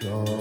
disappear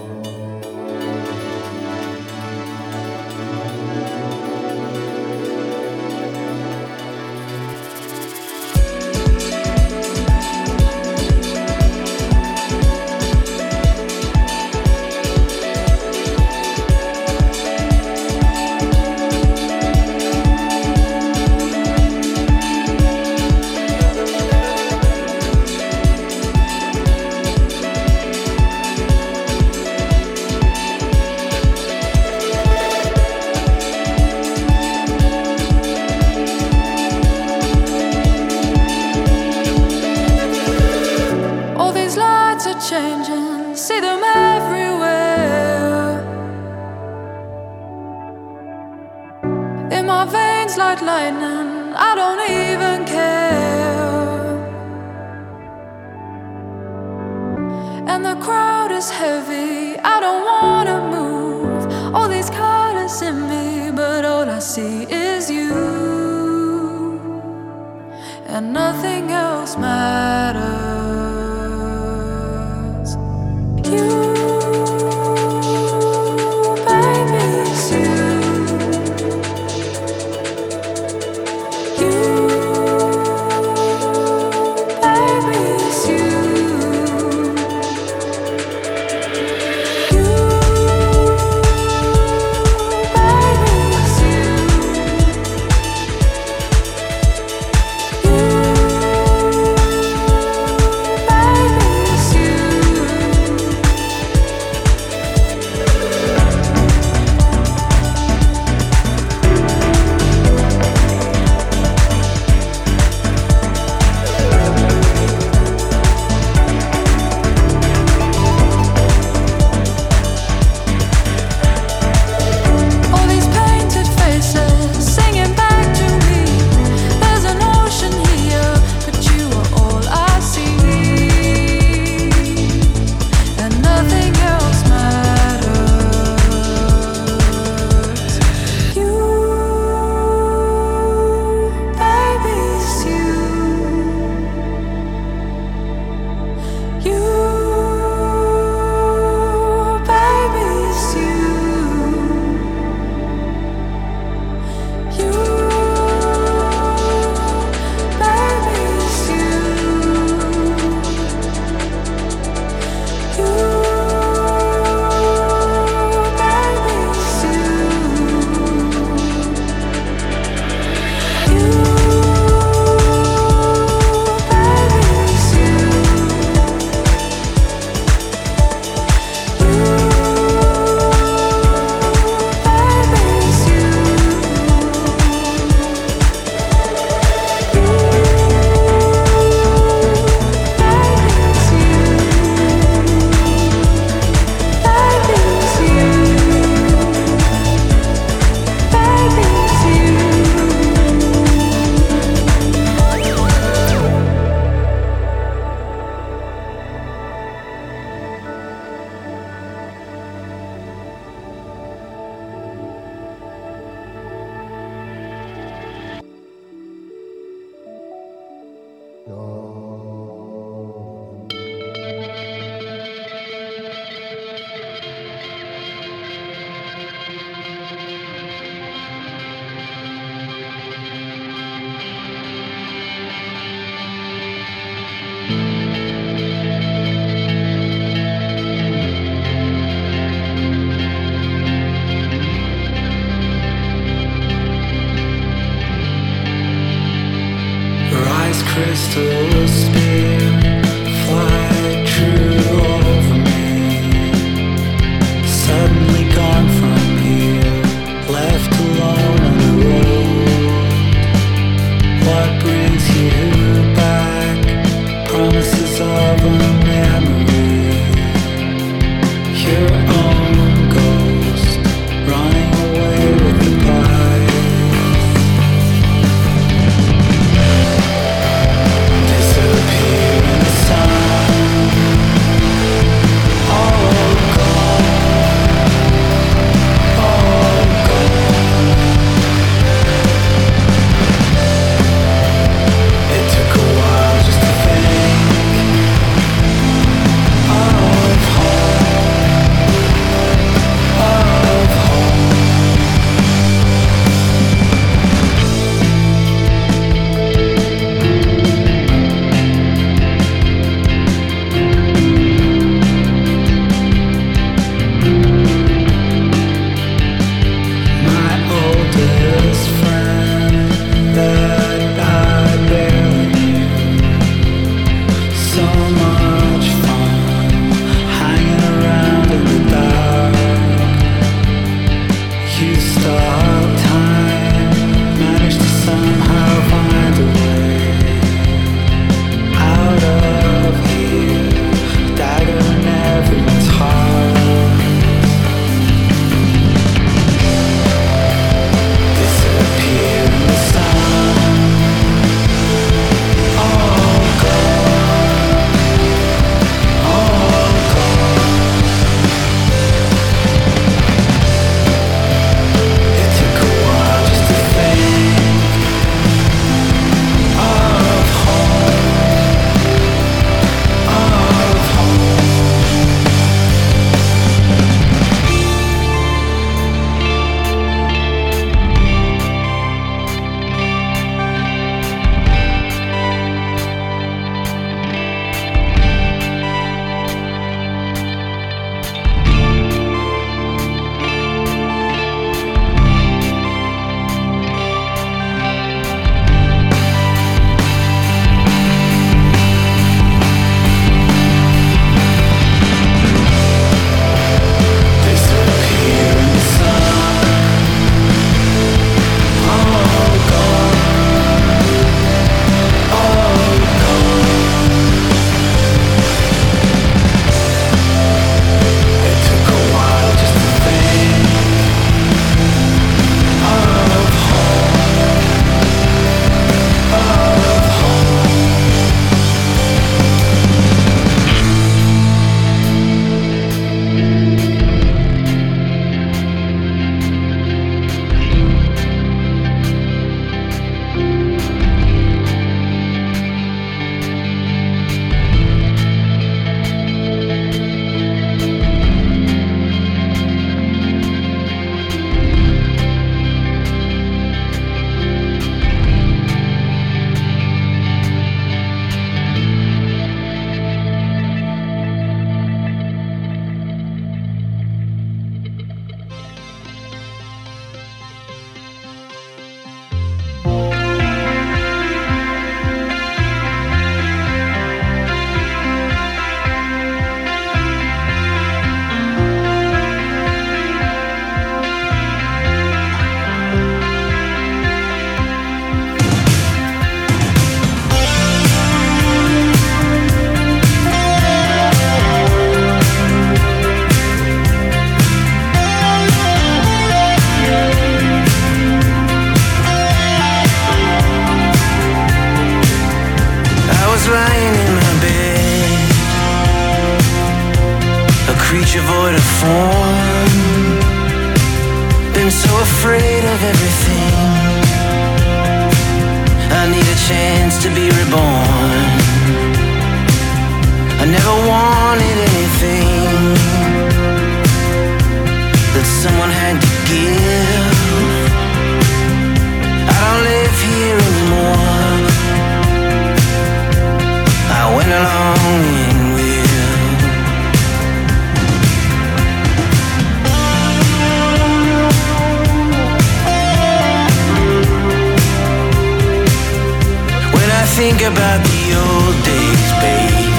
think about the old days, babe.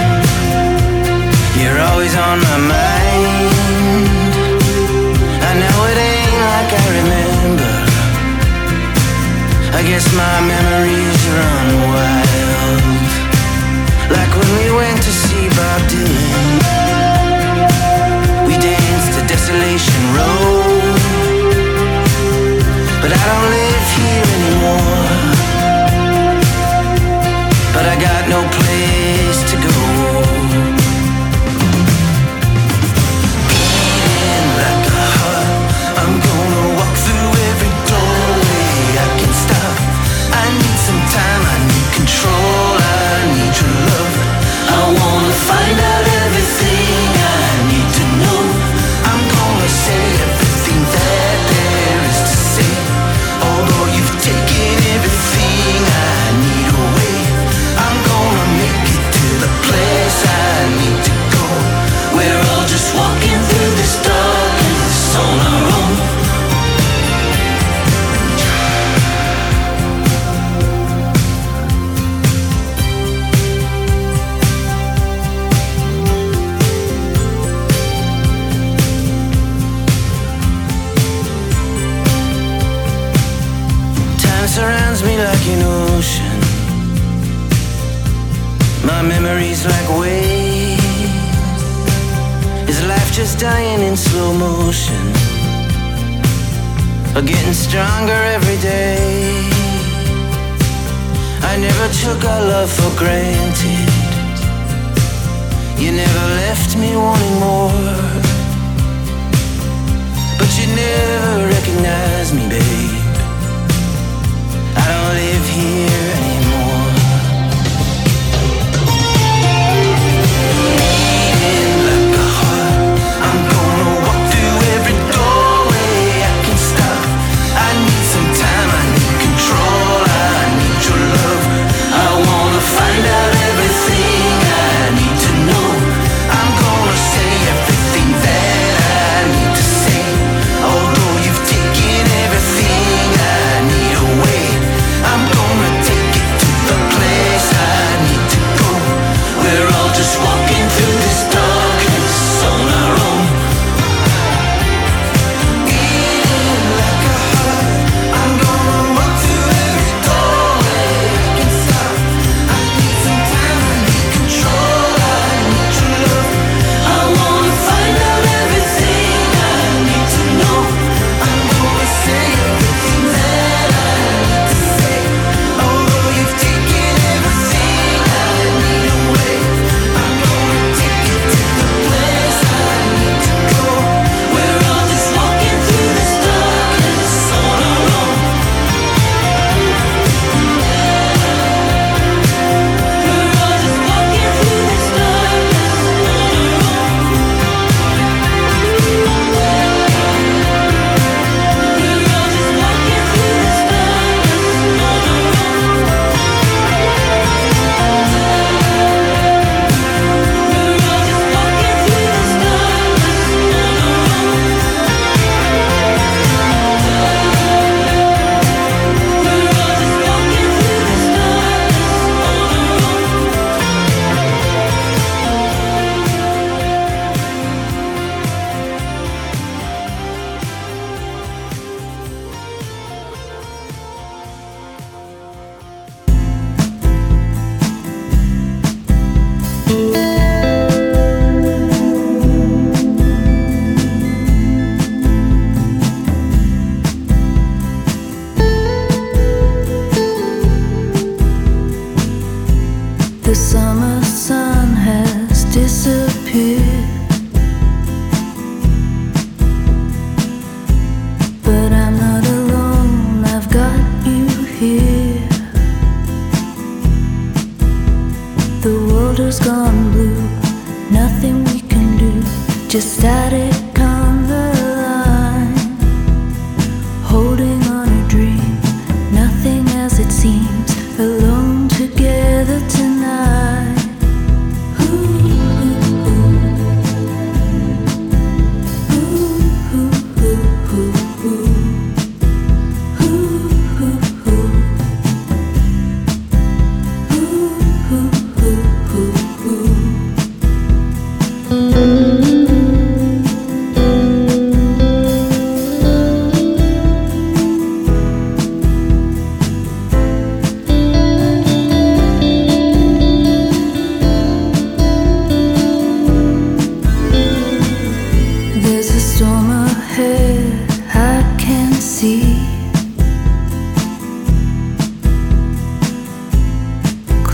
You're always on my mind. I know it ain't like I remember. I guess my memory stronger every day. I never took our love for granted. You never left me wanting more. But you never recognized me, babe. I don't live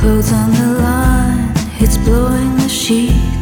strangers we hide. Where have you?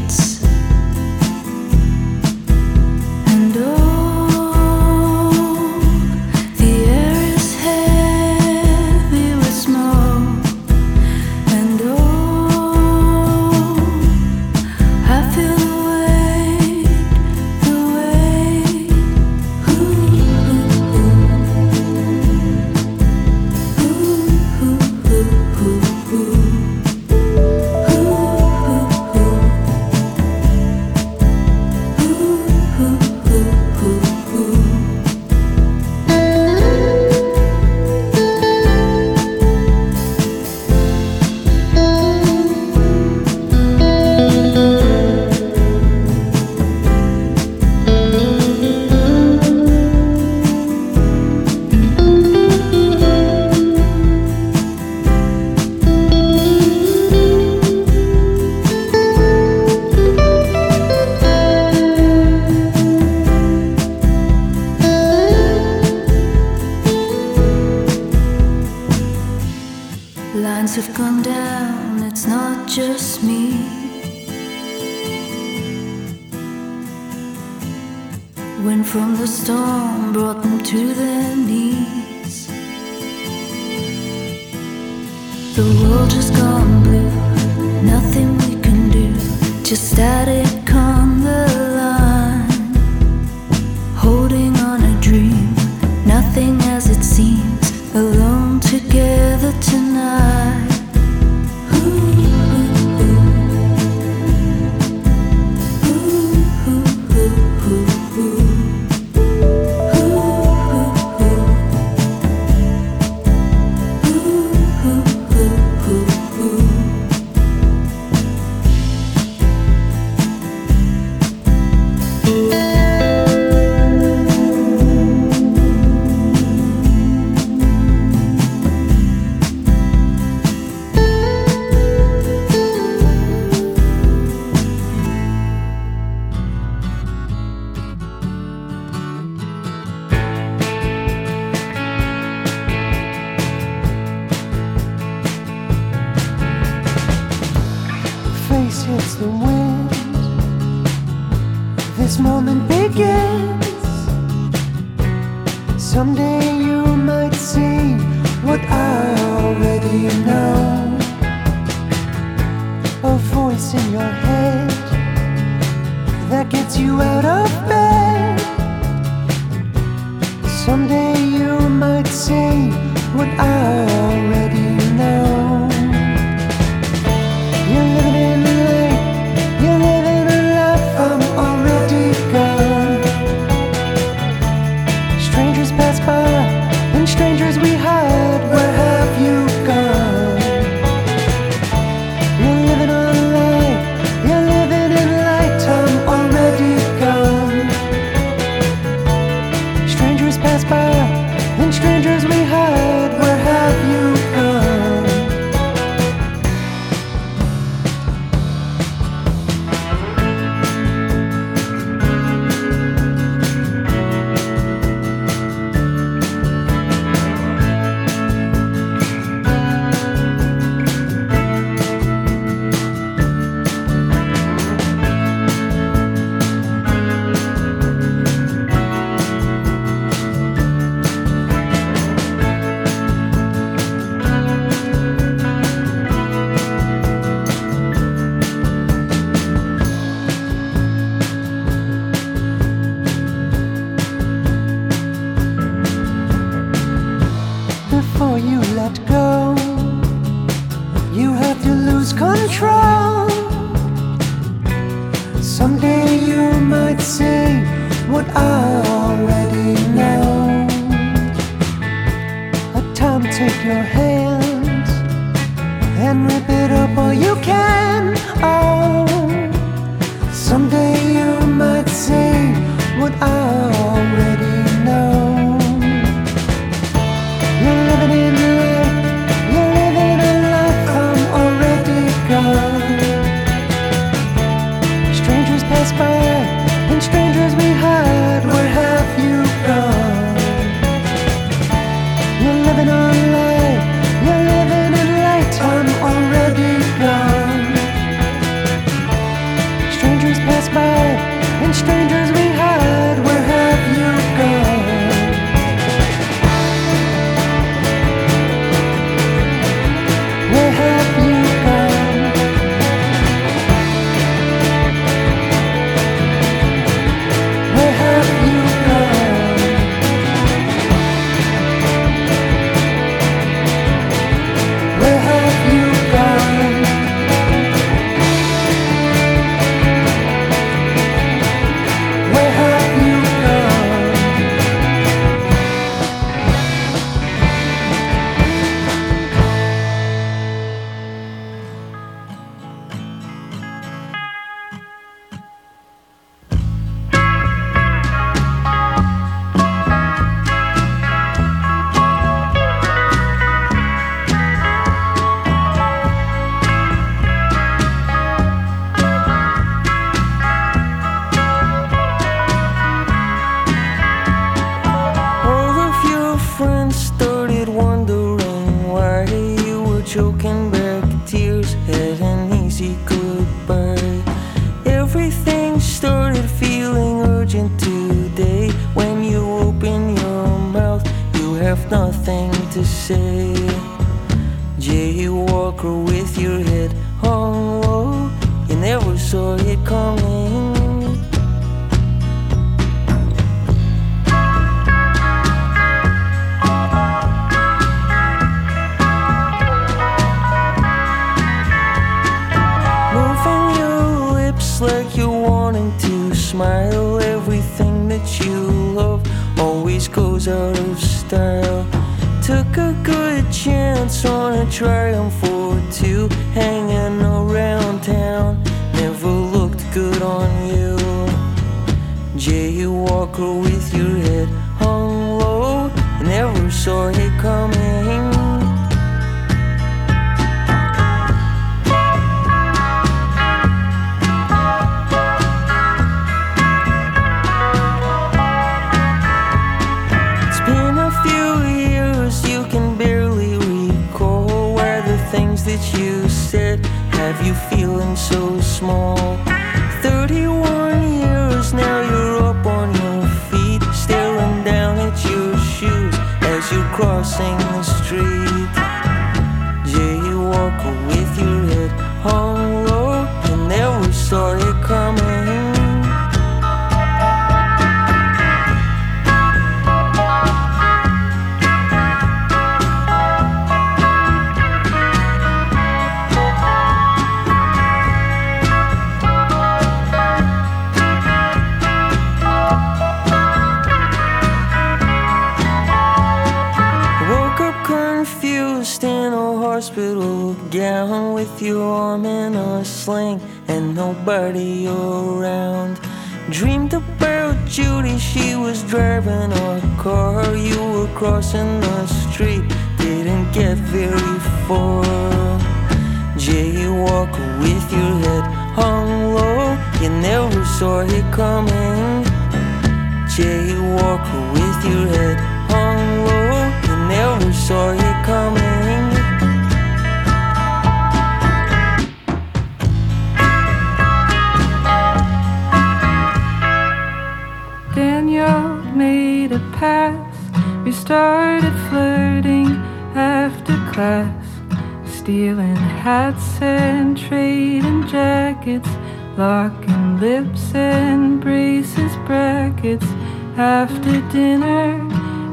Brackets. After dinner,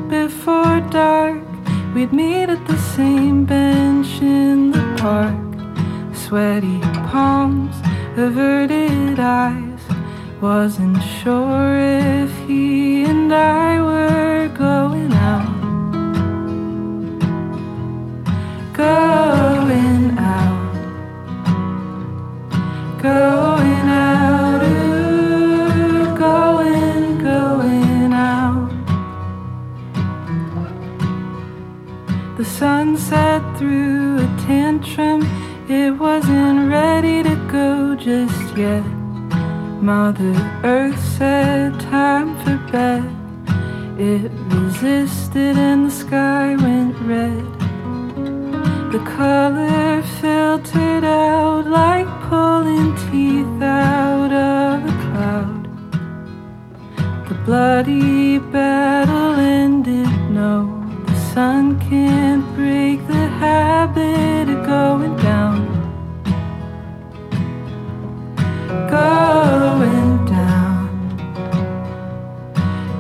before dark, we'd meet at the same bench in the park. sweaty palms, averted eyes. Wasn't sure if he and I were going out. Going out. Going Set through a tantrum. It wasn't ready to go just yet. Mother Earth said, Time for bed. It resisted and the sky went red. The color filtered out like pulling teeth out of a cloud. The bloody battle ended. No, the sun can't habit of going down. Going down.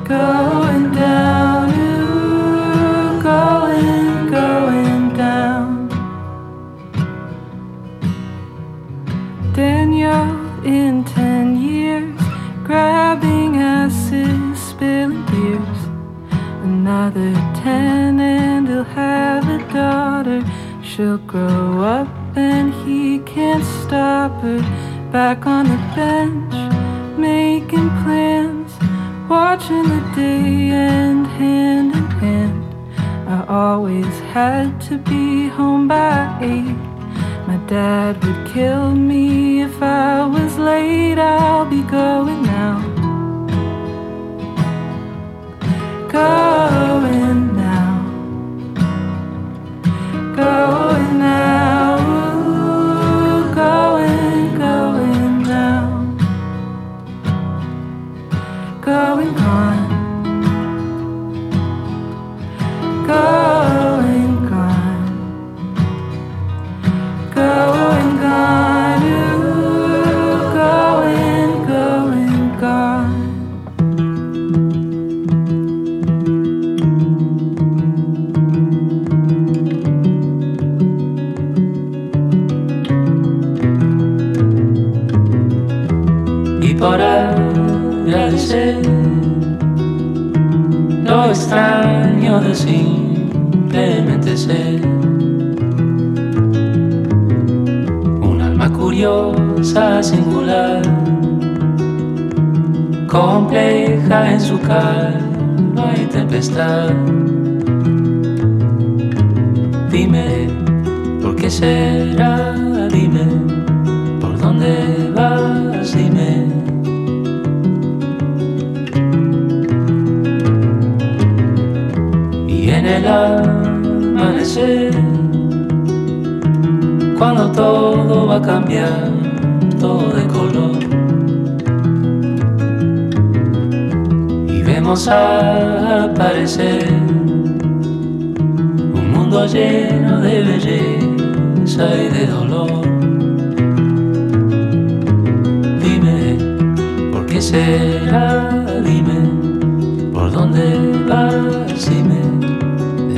Going down. Ooh, going, going down. Daniel in ten years, grabbing asses, spilling beers. Another ten, he'll have a daughter. She'll grow up, and he can't stop her. Back on the bench, making plans, watching the day end hand in hand. I always had to be home by eight. My dad would kill me if I was late. I'll be going now. Going ser un alma curiosa, singular, compleja en su calma y tempestad. Dime, ¿por qué será? Dime, ¿por dónde vas? Dime. En el cuando todo va a cambiar, todo de color. Y vemos aparecer un mundo lleno de belleza y de dolor. Dime, ¿por qué será? Dime, ¿por dónde vas? Dime,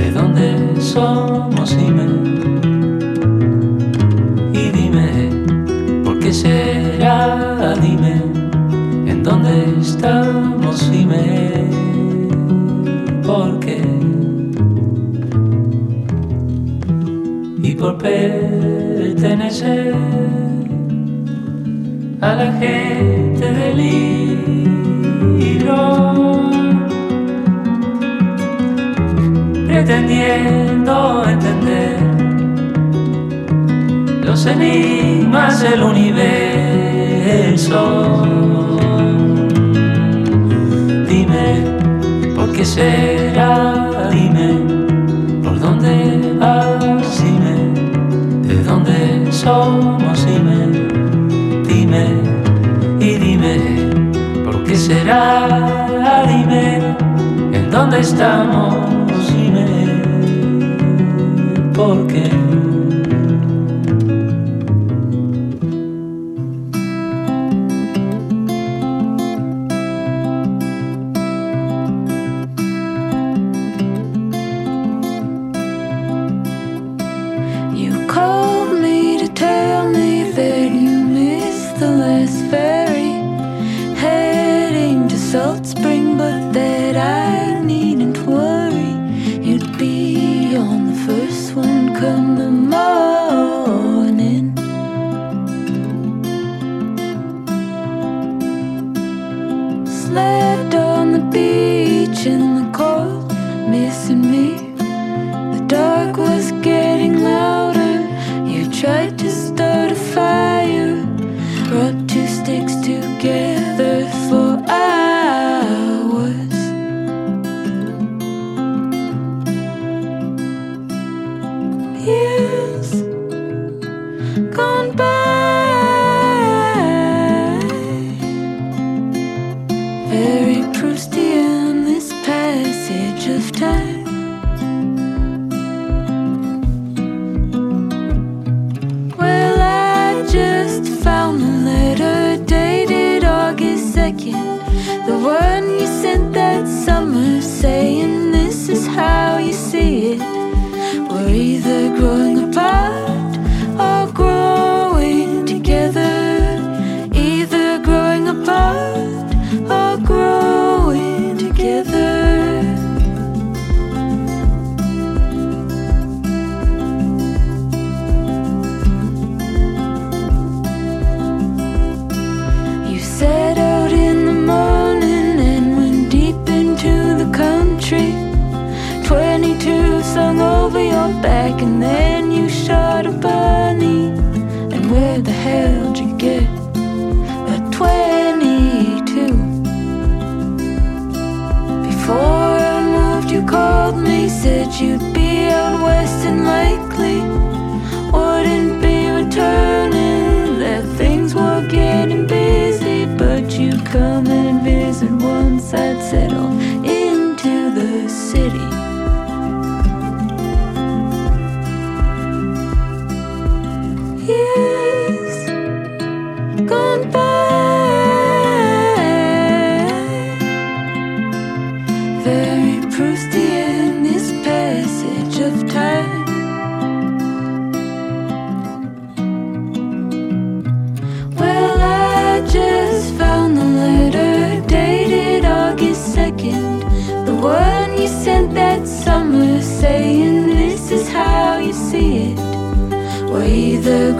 ¿de dónde somos? Dime, y dime, ¿por qué será? Dime, ¿en dónde estamos? Dime, ¿por qué? y por pertenecer a la gente del libro, pretendiendo entender los enigmas del universo. Dime, ¿por qué será? Dime, ¿por dónde vas? Dime, ¿de dónde somos? Dime, dime y dime, ¿por qué será? Dime, ¿en dónde estamos? porque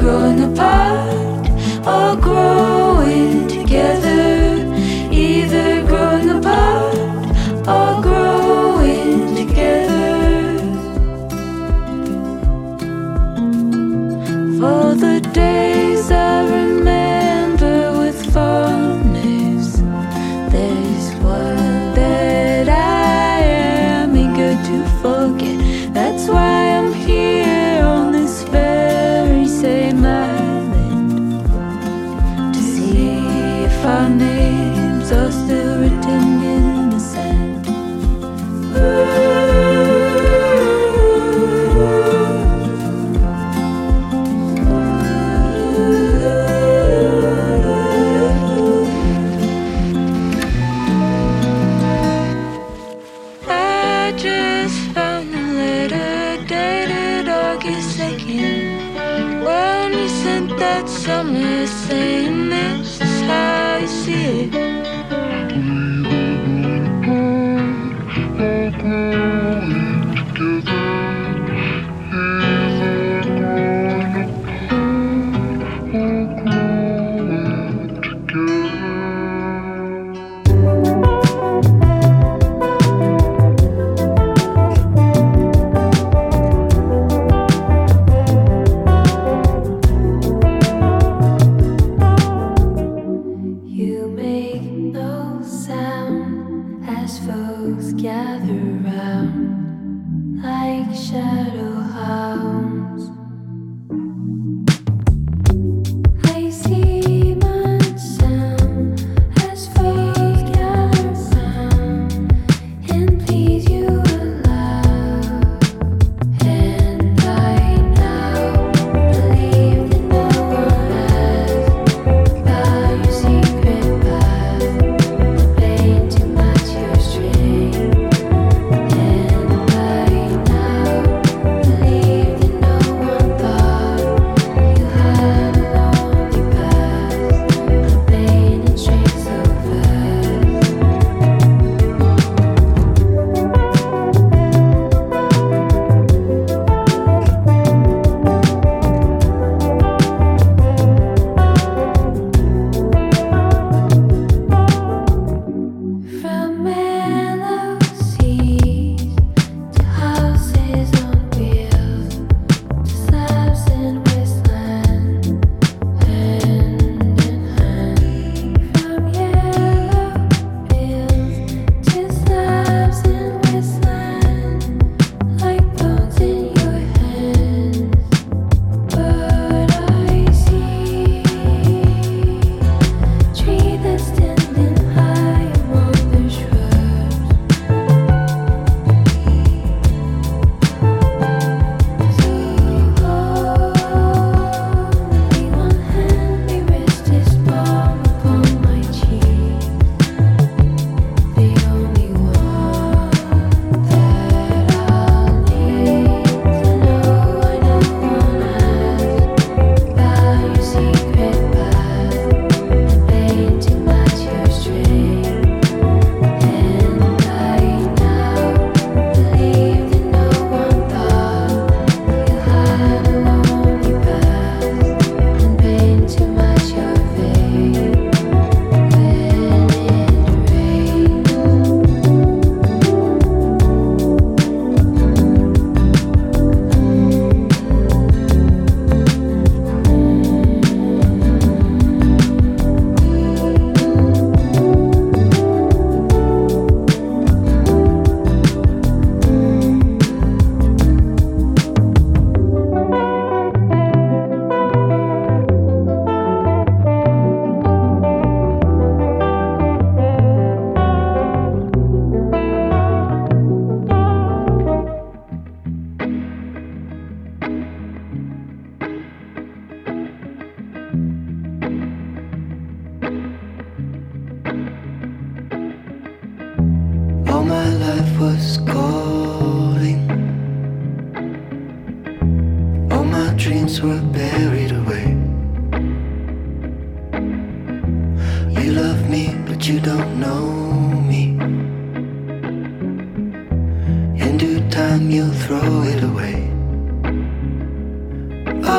You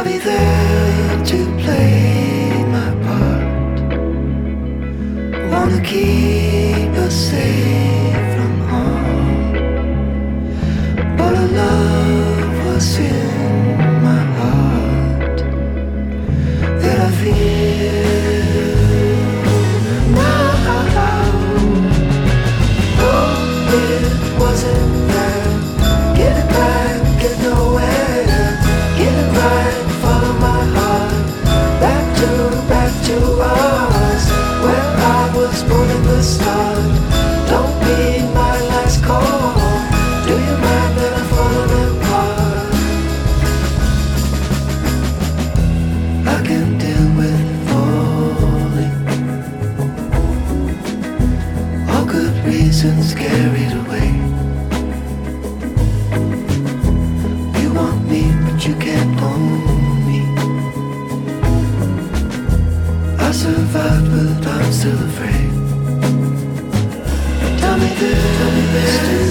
be there to play my part. Wanna keep us safe.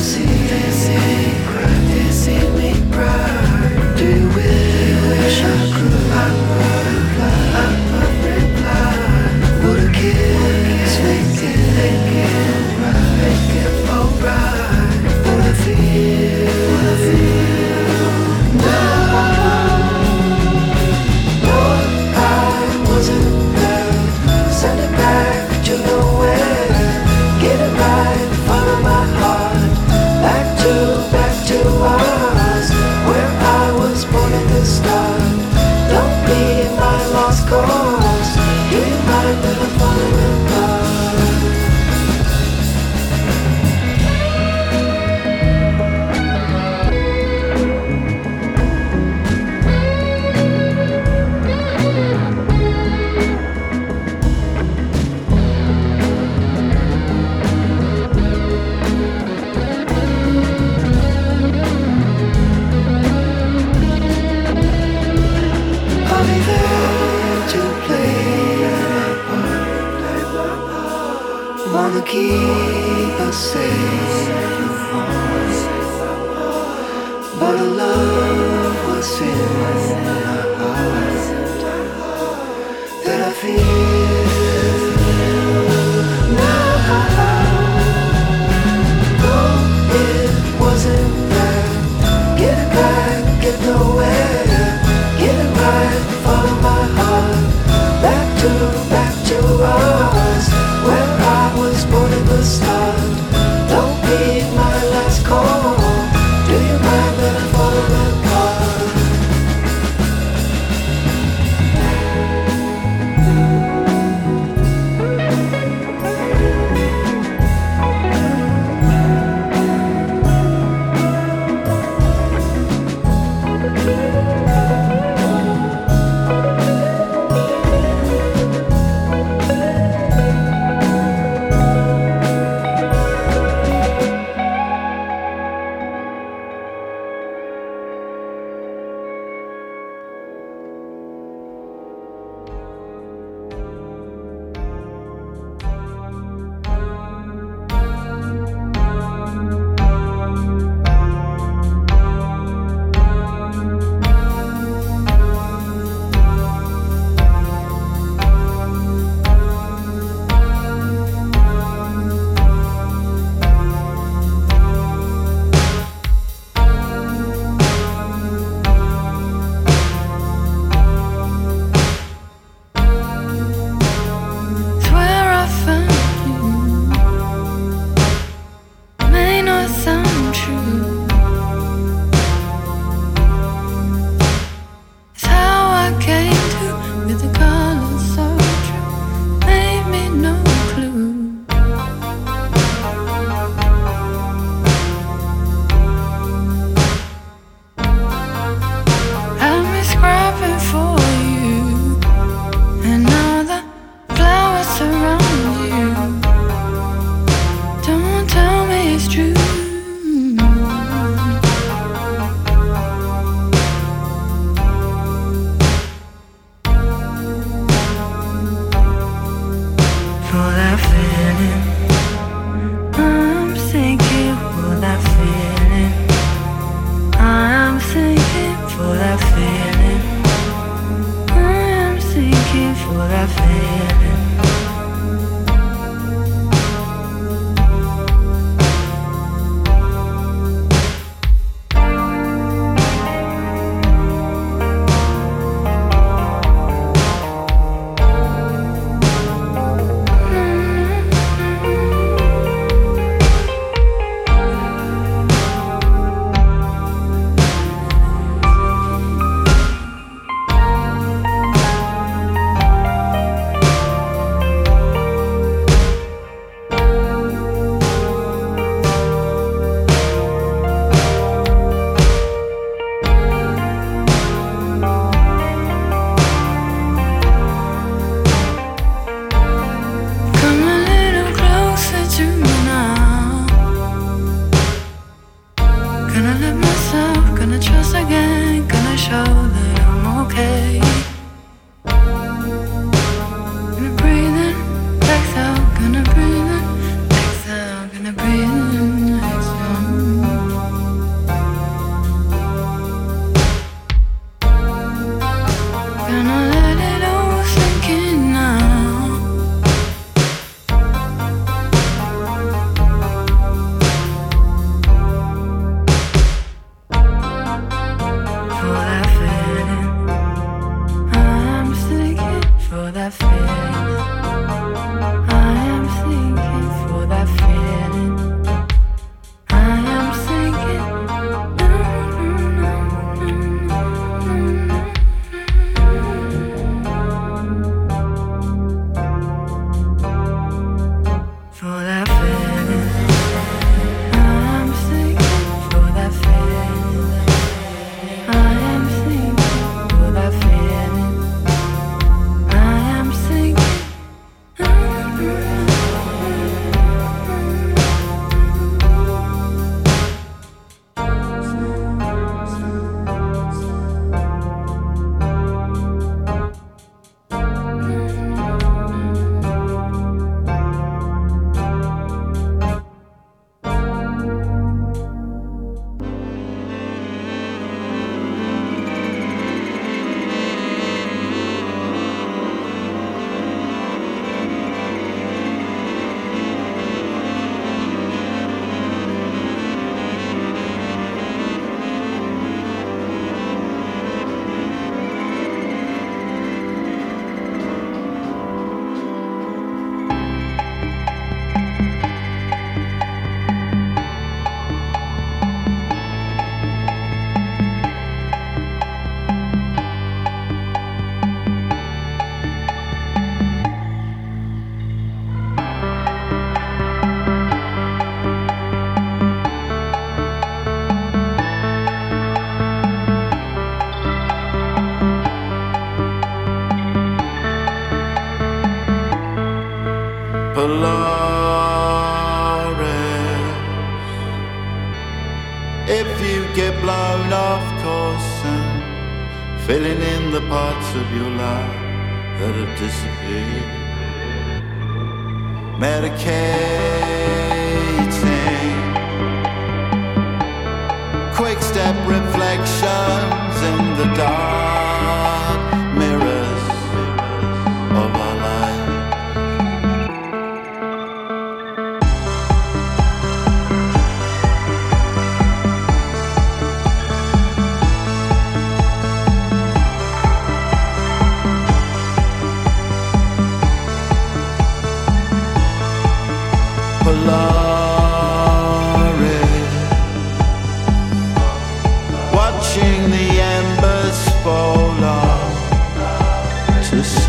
see.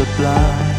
Fly.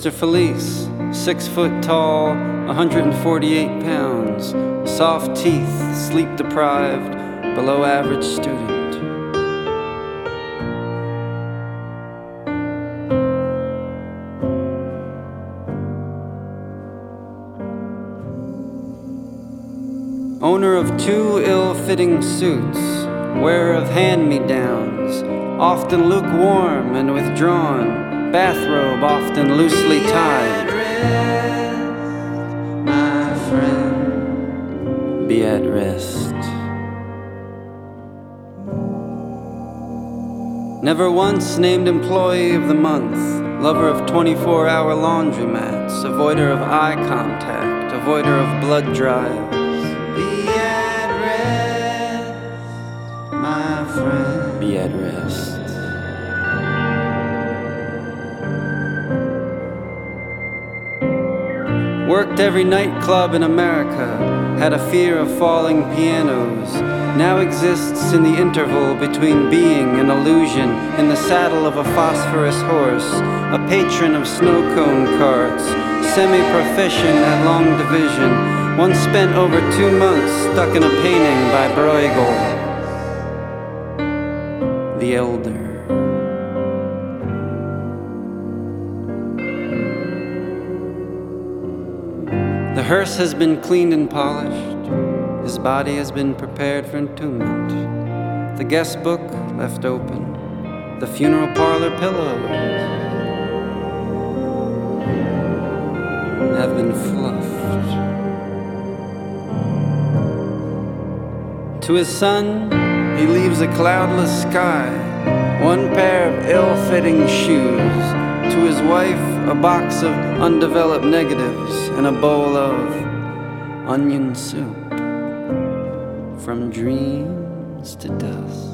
Mr. Felice, six foot tall, 148 pounds, soft teeth, sleep deprived, below average student. Owner of two ill fitting suits, wearer of hand me downs, often lukewarm and withdrawn, bathrobe often loosely tied. My friend, Be at rest. Never once named employee of the month, lover of 24 hour laundromats, avoider of eye contact, avoider of blood drives. be at rest, my friend. Be at rest. Worked every nightclub in America, had a fear of falling pianos, now exists in the interval between being and illusion, in the saddle of a phosphorus horse, a patron of snow cone carts, semi proficient at long division, once spent over two months stuck in a painting by Bruegel, the elder. Hearse has been cleaned and polished. His body has been prepared for entombment. The guest book left open. The funeral parlor pillows have been fluffed. To his son, he leaves a cloudless sky, one pair of ill fitting shoes. His wife, a box of undeveloped negatives and a bowl of onion soup. From dreams to dust.